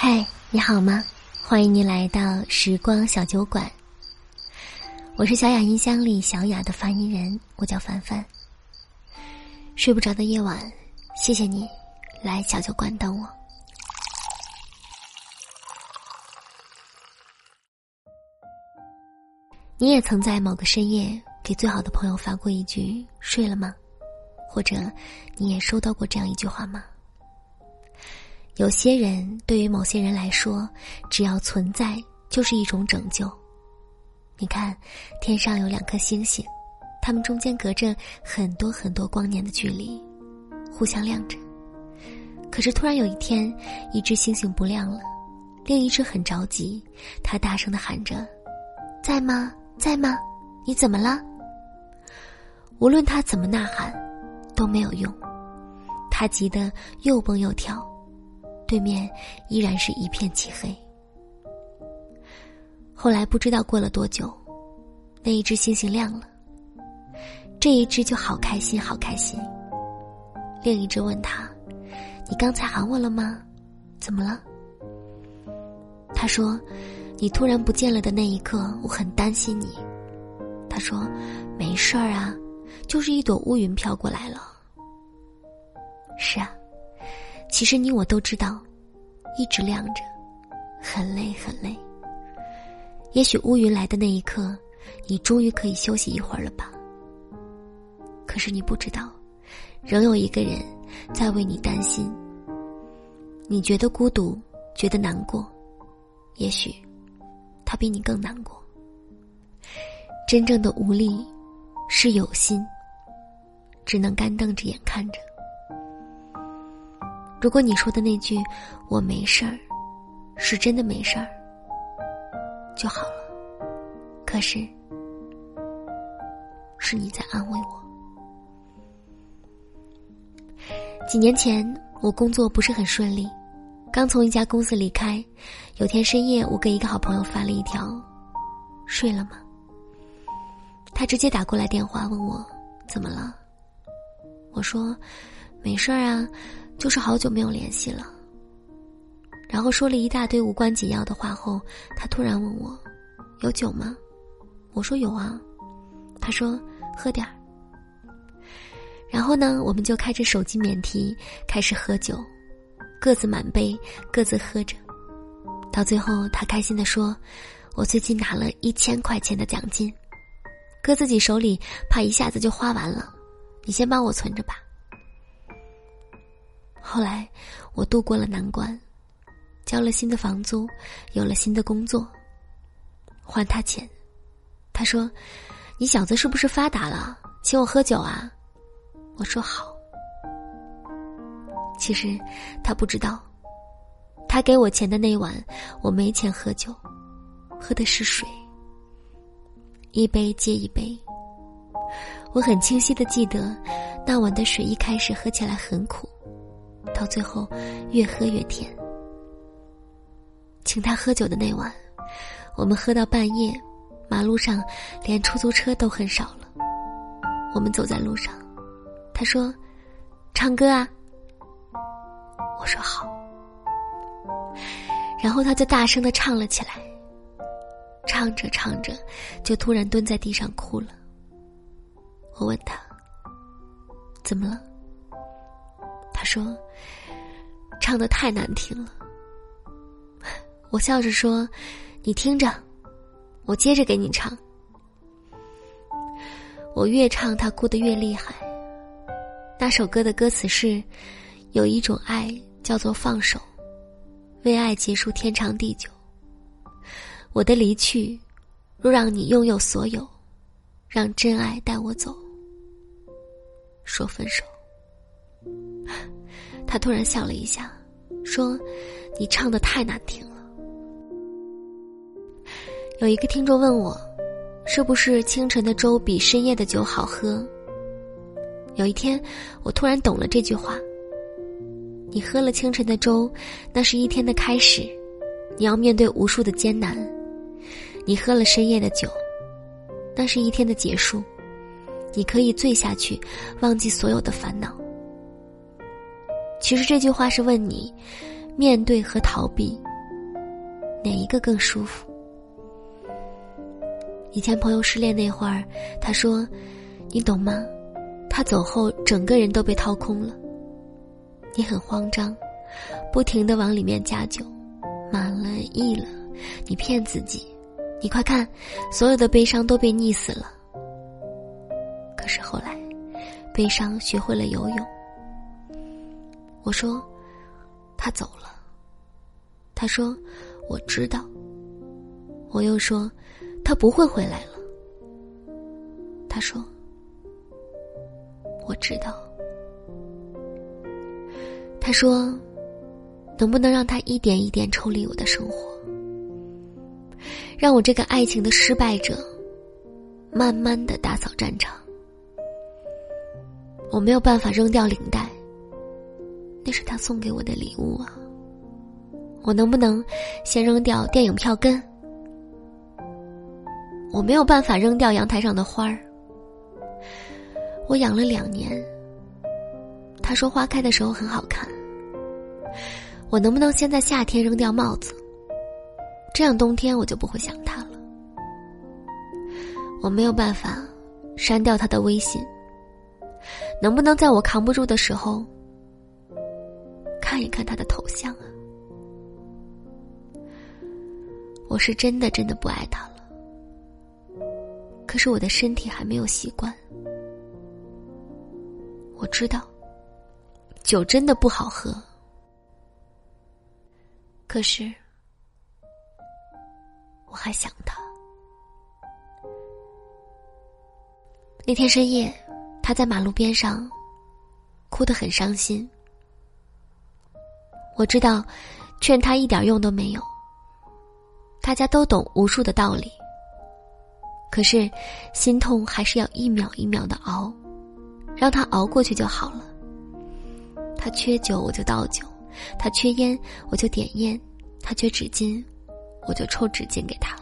嗨，你好吗？欢迎你来到时光小酒馆。我是小雅音箱里小雅的发音人，我叫凡凡。睡不着的夜晚，谢谢你来小酒馆等我。你也曾在某个深夜给最好的朋友发过一句“睡了吗”，或者你也收到过这样一句话吗？有些人对于某些人来说，只要存在就是一种拯救。你看，天上有两颗星星，它们中间隔着很多很多光年的距离，互相亮着。可是突然有一天，一只星星不亮了，另一只很着急，它大声的喊着：“在吗？在吗？你怎么了？”无论他怎么呐喊，都没有用，他急得又蹦又跳。对面依然是一片漆黑。后来不知道过了多久，那一只星星亮了。这一只就好开心，好开心。另一只问他：“你刚才喊我了吗？怎么了？”他说：“你突然不见了的那一刻，我很担心你。”他说：“没事儿啊，就是一朵乌云飘过来了。”是啊。其实你我都知道，一直亮着，很累很累。也许乌云来的那一刻，你终于可以休息一会儿了吧。可是你不知道，仍有一个人在为你担心。你觉得孤独，觉得难过，也许他比你更难过。真正的无力，是有心，只能干瞪着眼看着。如果你说的那句“我没事儿”，是真的没事儿，就好了。可是，是你在安慰我。几年前，我工作不是很顺利，刚从一家公司离开。有天深夜，我给一个好朋友发了一条：“睡了吗？”他直接打过来电话问我怎么了。我说：“没事儿啊。”就是好久没有联系了。然后说了一大堆无关紧要的话后，他突然问我：“有酒吗？”我说：“有啊。”他说：“喝点儿。”然后呢，我们就开着手机免提开始喝酒，各自满杯，各自喝着。到最后，他开心的说：“我最近拿了一千块钱的奖金，搁自己手里怕一下子就花完了，你先帮我存着吧。”后来，我度过了难关，交了新的房租，有了新的工作。还他钱，他说：“你小子是不是发达了？请我喝酒啊？”我说：“好。”其实他不知道，他给我钱的那晚，我没钱喝酒，喝的是水，一杯接一杯。我很清晰的记得，那晚的水一开始喝起来很苦。到最后，越喝越甜。请他喝酒的那晚，我们喝到半夜，马路上连出租车都很少了。我们走在路上，他说：“唱歌啊。”我说：“好。”然后他就大声的唱了起来。唱着唱着，就突然蹲在地上哭了。我问他：“怎么了？”他说：“唱的太难听了。”我笑着说：“你听着，我接着给你唱。”我越唱，他哭得越厉害。那首歌的歌词是：“有一种爱叫做放手，为爱结束天长地久。我的离去，若让你拥有所有，让真爱带我走。说分手。”他突然笑了一下，说：“你唱的太难听了。”有一个听众问我：“是不是清晨的粥比深夜的酒好喝？”有一天，我突然懂了这句话：“你喝了清晨的粥，那是一天的开始，你要面对无数的艰难；你喝了深夜的酒，那是一天的结束，你可以醉下去，忘记所有的烦恼。”其实这句话是问你，面对和逃避哪一个更舒服？以前朋友失恋那会儿，他说：“你懂吗？他走后，整个人都被掏空了。你很慌张，不停的往里面加酒，满了溢了，你骗自己，你快看，所有的悲伤都被溺死了。可是后来，悲伤学会了游泳。”我说：“他走了。”他说：“我知道。”我又说：“他不会回来了。”他说：“我知道。”他说：“能不能让他一点一点抽离我的生活，让我这个爱情的失败者，慢慢的打扫战场？我没有办法扔掉领带。”那是他送给我的礼物啊！我能不能先扔掉电影票根？我没有办法扔掉阳台上的花儿。我养了两年。他说花开的时候很好看。我能不能先在夏天扔掉帽子？这样冬天我就不会想他了。我没有办法删掉他的微信。能不能在我扛不住的时候？看一看他的头像啊！我是真的真的不爱他了，可是我的身体还没有习惯。我知道，酒真的不好喝，可是我还想他。那天深夜，他在马路边上，哭得很伤心。我知道，劝他一点用都没有。大家都懂无数的道理，可是心痛还是要一秒一秒的熬，让他熬过去就好了。他缺酒我就倒酒，他缺烟我就点烟，他缺纸巾我就抽纸巾给他。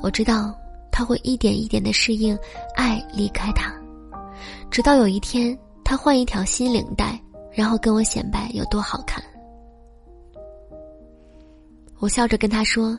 我知道他会一点一点的适应爱离开他，直到有一天他换一条新领带。然后跟我显摆有多好看，我笑着跟他说：“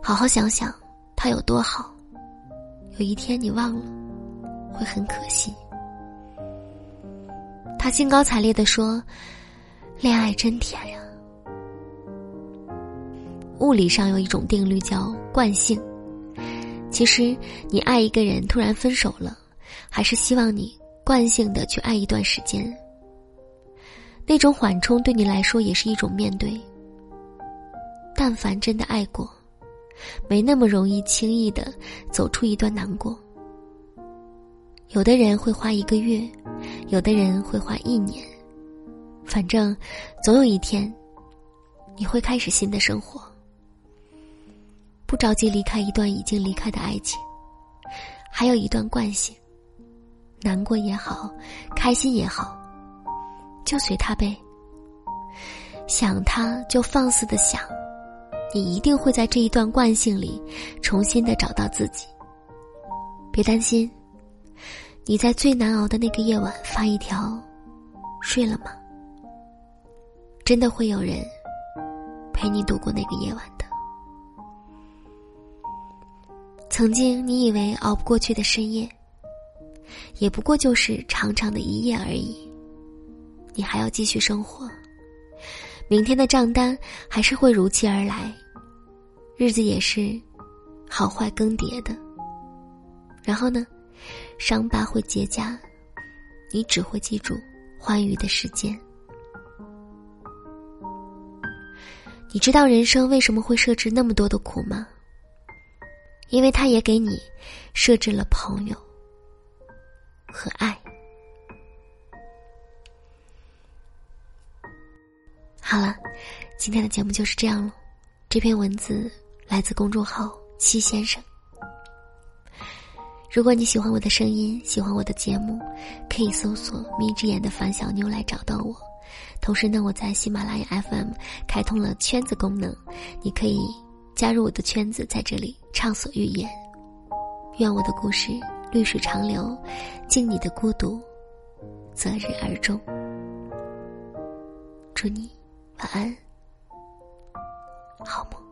好好想想，他有多好。有一天你忘了，会很可惜。”他兴高采烈的说：“恋爱真甜呀！物理上有一种定律叫惯性。其实你爱一个人突然分手了，还是希望你惯性的去爱一段时间。”那种缓冲对你来说也是一种面对。但凡真的爱过，没那么容易轻易的走出一段难过。有的人会花一个月，有的人会花一年，反正总有一天，你会开始新的生活。不着急离开一段已经离开的爱情，还有一段惯性。难过也好，开心也好。就随他呗。想他就放肆的想，你一定会在这一段惯性里重新的找到自己。别担心，你在最难熬的那个夜晚发一条，睡了吗？真的会有人陪你度过那个夜晚的。曾经你以为熬不过去的深夜，也不过就是长长的一夜而已。你还要继续生活，明天的账单还是会如期而来，日子也是好坏更迭的。然后呢，伤疤会结痂，你只会记住欢愉的时间。你知道人生为什么会设置那么多的苦吗？因为他也给你设置了朋友和爱。好了，今天的节目就是这样了。这篇文字来自公众号七先生。如果你喜欢我的声音，喜欢我的节目，可以搜索“眯着眼的樊小妞”来找到我。同时呢，我在喜马拉雅 FM 开通了圈子功能，你可以加入我的圈子，在这里畅所欲言。愿我的故事绿水长流，敬你的孤独，择日而终。祝你。晚安，好梦。